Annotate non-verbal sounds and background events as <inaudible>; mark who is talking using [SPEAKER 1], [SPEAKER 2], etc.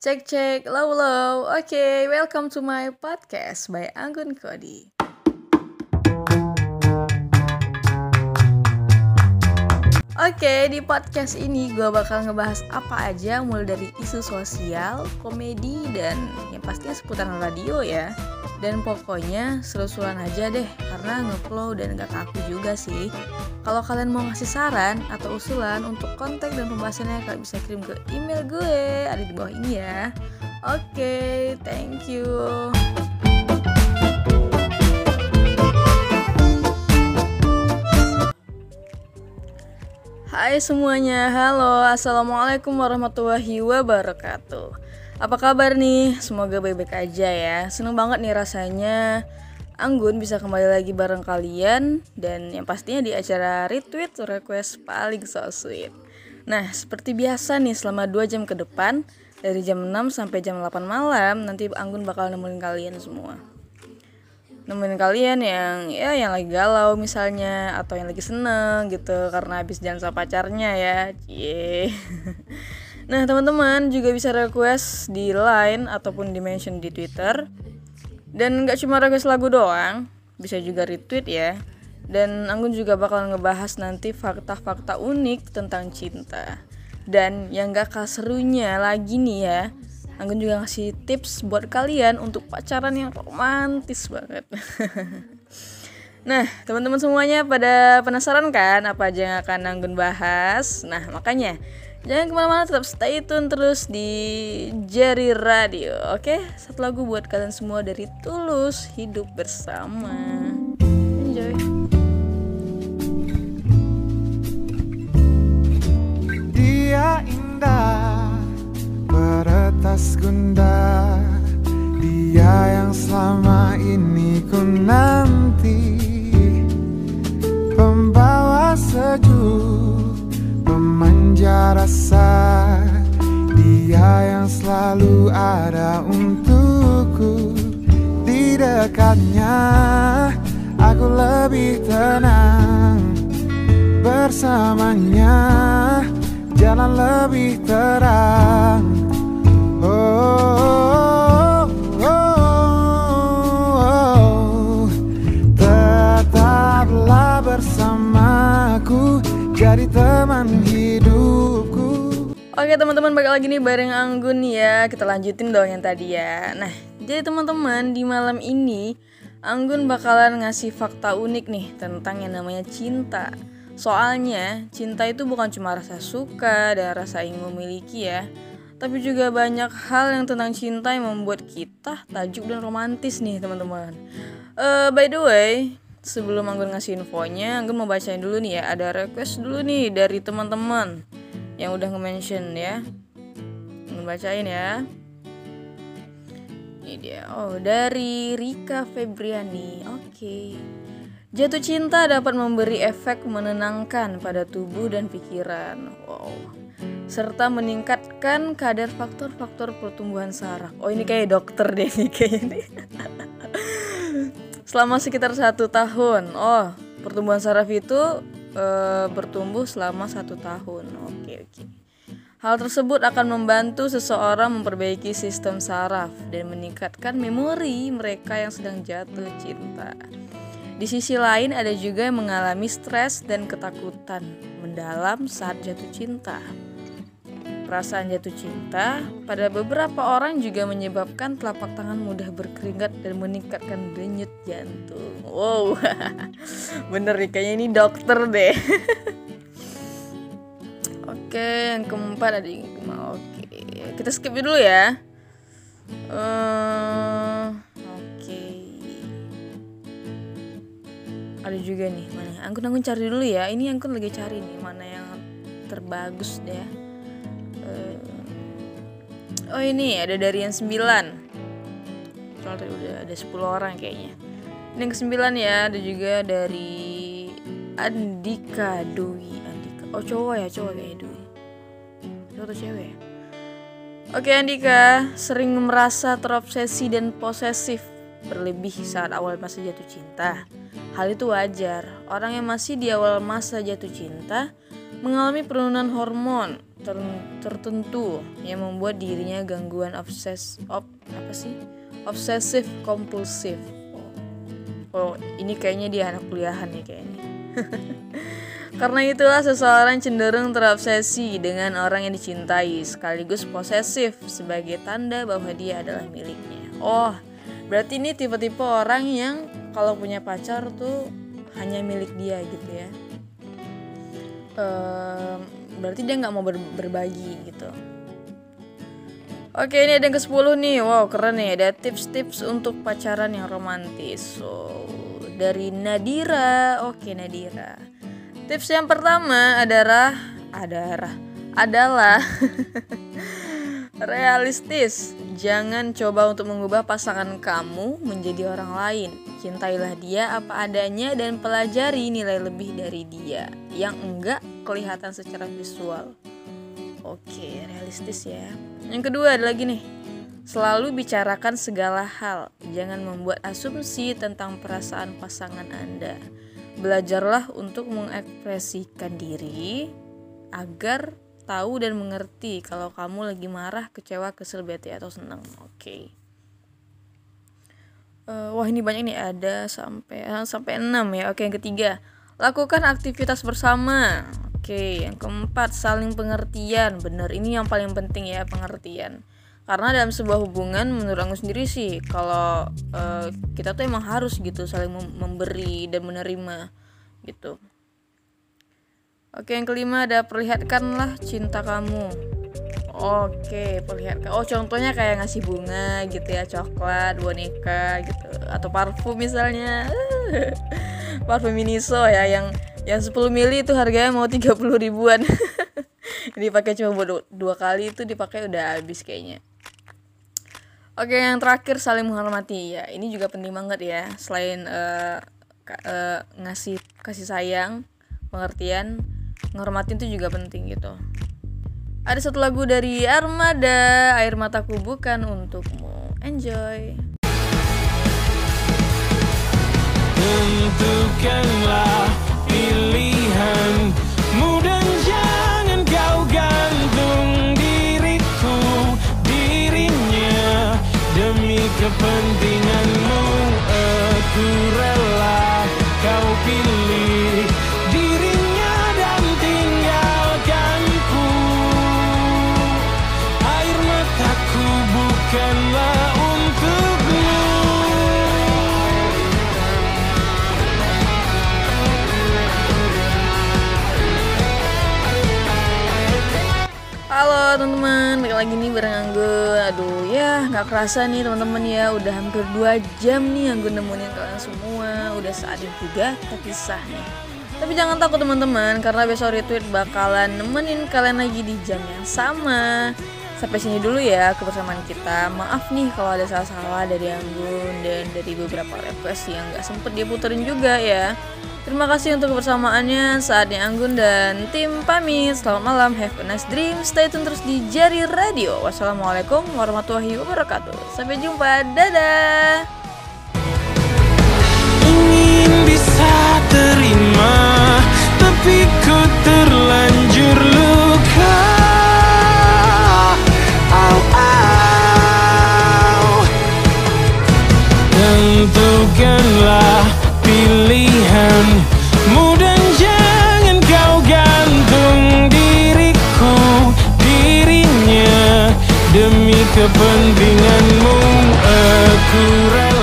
[SPEAKER 1] Cek cek, low low. Oke, okay, welcome to my podcast by Anggun Kodi. Oke, okay, di podcast ini gue bakal ngebahas apa aja mulai dari isu sosial, komedi, dan yang pastinya seputar radio ya. Dan pokoknya seru-seruan aja deh, karena ngeflow dan gak kaku juga sih. Kalau kalian mau ngasih saran atau usulan untuk konten dan pembahasannya, kalian bisa kirim ke email gue, ada di bawah ini ya. Oke, okay, thank you. Hai semuanya, halo, assalamualaikum warahmatullahi wabarakatuh. Apa kabar nih? Semoga baik-baik aja ya. Seneng banget nih rasanya Anggun bisa kembali lagi bareng kalian dan yang pastinya di acara retweet request paling so sweet. Nah, seperti biasa nih selama 2 jam ke depan dari jam 6 sampai jam 8 malam nanti Anggun bakal nemenin kalian semua. Nemenin kalian yang ya yang lagi galau misalnya atau yang lagi seneng gitu karena habis jalan sama pacarnya ya. Cie. <laughs> Nah, teman-teman juga bisa request di Line ataupun di mention di Twitter. Dan nggak cuma request lagu doang, bisa juga retweet ya. Dan Anggun juga bakal ngebahas nanti fakta-fakta unik tentang cinta. Dan yang gak kalah serunya lagi nih ya, Anggun juga ngasih tips buat kalian untuk pacaran yang romantis banget. <laughs> Nah, teman-teman semuanya pada penasaran kan apa aja yang akan Anggun bahas? Nah, makanya Jangan ke mana-mana tetap stay tune terus di Jari Radio Oke, satu lagu buat kalian semua dari Tulus Hidup Bersama. Enjoy.
[SPEAKER 2] Dia indah Beretas gunda selalu ada untukku Di dekatnya. Aku lebih tenang Bersamanya. Jalan lebih terang. Oh,
[SPEAKER 1] Oke teman-teman balik lagi nih bareng Anggun ya. Kita lanjutin dong yang tadi ya. Nah jadi teman-teman di malam ini Anggun bakalan ngasih fakta unik nih tentang yang namanya cinta. Soalnya cinta itu bukan cuma rasa suka dan rasa ingin memiliki ya. Tapi juga banyak hal yang tentang cinta yang membuat kita tajuk dan romantis nih teman-teman. Uh, by the way, sebelum Anggun ngasih infonya, Anggun mau bacain dulu nih ya. Ada request dulu nih dari teman-teman yang udah nge-mention ya. Anggun bacain ya. Ini dia. Oh, dari Rika Febriani. Oke. Okay. Jatuh cinta dapat memberi efek menenangkan pada tubuh dan pikiran. Wow. Serta meningkatkan kadar faktor-faktor pertumbuhan saraf. Oh, ini kayak dokter deh nih kayaknya <laughs> selama sekitar satu tahun. Oh, pertumbuhan saraf itu e, bertumbuh selama satu tahun. Oke, Hal tersebut akan membantu seseorang memperbaiki sistem saraf dan meningkatkan memori mereka yang sedang jatuh cinta. Di sisi lain, ada juga yang mengalami stres dan ketakutan mendalam saat jatuh cinta. Perasaan jatuh cinta pada beberapa orang juga menyebabkan telapak tangan mudah berkeringat dan meningkatkan denyut jantung. Wow, <laughs> bener nih kayaknya ini dokter deh. <laughs> Oke, yang keempat ada yang Oke, kita skip dulu ya. Uh, Oke, ada juga nih mana? Angkun angkun cari dulu ya. Ini angkun lagi cari nih mana yang terbagus deh. Oh ini ada dari yang 9 Soalnya tadi udah ada 10 orang kayaknya Ini yang ke-9 ya Ada juga dari Andika Dwi Andika Oh cowok ya cowok kayak Dwi Cowok atau cewek? Ya Oke Andika. Sering merasa terobsesi dan posesif Berlebih saat awal masa jatuh cinta. Hal itu wajar. Orang yang masih di awal masa jatuh cinta Mengalami penurunan hormon ter- tertentu yang membuat dirinya gangguan obses op, apa sih? Obsesif kompulsif. Oh. ini kayaknya dia anak kuliahan nih kayaknya <laughs> karena itulah seseorang cenderung terobsesi dengan orang yang dicintai sekaligus posesif sebagai tanda bahwa dia adalah miliknya. Oh berarti ini tipe-tipe orang yang kalau punya pacar tuh hanya milik dia gitu ya? Ehm, berarti dia nggak mau ber- berbagi gitu. Oke ini ada yang ke 10 nih. Wow keren nih. Ada tips-tips untuk pacaran yang romantis. So dari Nadira. Oke Nadira Tips yang pertama adalah Adalah Adalah <laughs> Realistis Jangan coba untuk mengubah pasangan kamu menjadi orang lain Cintailah dia apa adanya dan pelajari nilai lebih dari dia Yang enggak kelihatan secara visual Oke, realistis ya. Yang kedua ada lagi nih. Selalu bicarakan segala hal. Jangan membuat asumsi tentang perasaan pasangan Anda. Belajarlah untuk mengekspresikan diri agar tahu dan mengerti kalau kamu lagi marah, kecewa, kesel, bete atau senang. Oke. Eh, wah ini banyak nih ada sampai eh, sampai 6 ya. Oke, yang ketiga, lakukan aktivitas bersama. Oke, yang keempat, saling pengertian. Bener, ini yang paling penting ya, pengertian. Karena dalam sebuah hubungan, menurut aku sendiri sih, kalau eh, kita tuh emang harus gitu saling mem- memberi dan menerima gitu. Oke, yang kelima ada perlihatkanlah cinta kamu. Oke, perlihatkan. Oh, contohnya kayak ngasih bunga gitu ya, coklat, boneka gitu, atau parfum misalnya. <laughs> parfum Miniso ya yang yang 10 mili itu harganya mau 30 ribuan. <laughs> dipakai cuma dua kali itu dipakai udah habis kayaknya. Oke, yang terakhir saling menghormati ya. Ini juga penting banget ya. Selain ka- eh, ngasih kasih sayang, pengertian, menghormatin itu juga penting gitu. Ada satu lagu dari Armada, Air Mataku Bukan Untukmu. Enjoy.
[SPEAKER 3] Tentukanlah
[SPEAKER 1] teman-teman, balik lagi nih bareng Anggun Aduh ya nggak kerasa nih teman-teman ya. Udah hampir 2 jam nih Anggun nemenin kalian semua. Udah saatnya juga kita pisah nih. Tapi jangan takut teman-teman Karena besok retweet bakalan nemenin kalian lagi di jam yang sama Sampai sini dulu ya kebersamaan kita. Maaf nih kalau ada salah-salah dari Anggun Dan dari beberapa request yang nggak sempet dia puterin juga ya. Terima kasih untuk kebersamaannya. Saatnya Anggun dan tim pamit. Selamat malam, have a nice dream. Stay tune terus di Jari Radio. Wassalamualaikum warahmatullahi wabarakatuh. Sampai jumpa, dadah
[SPEAKER 3] kepentinganmu aku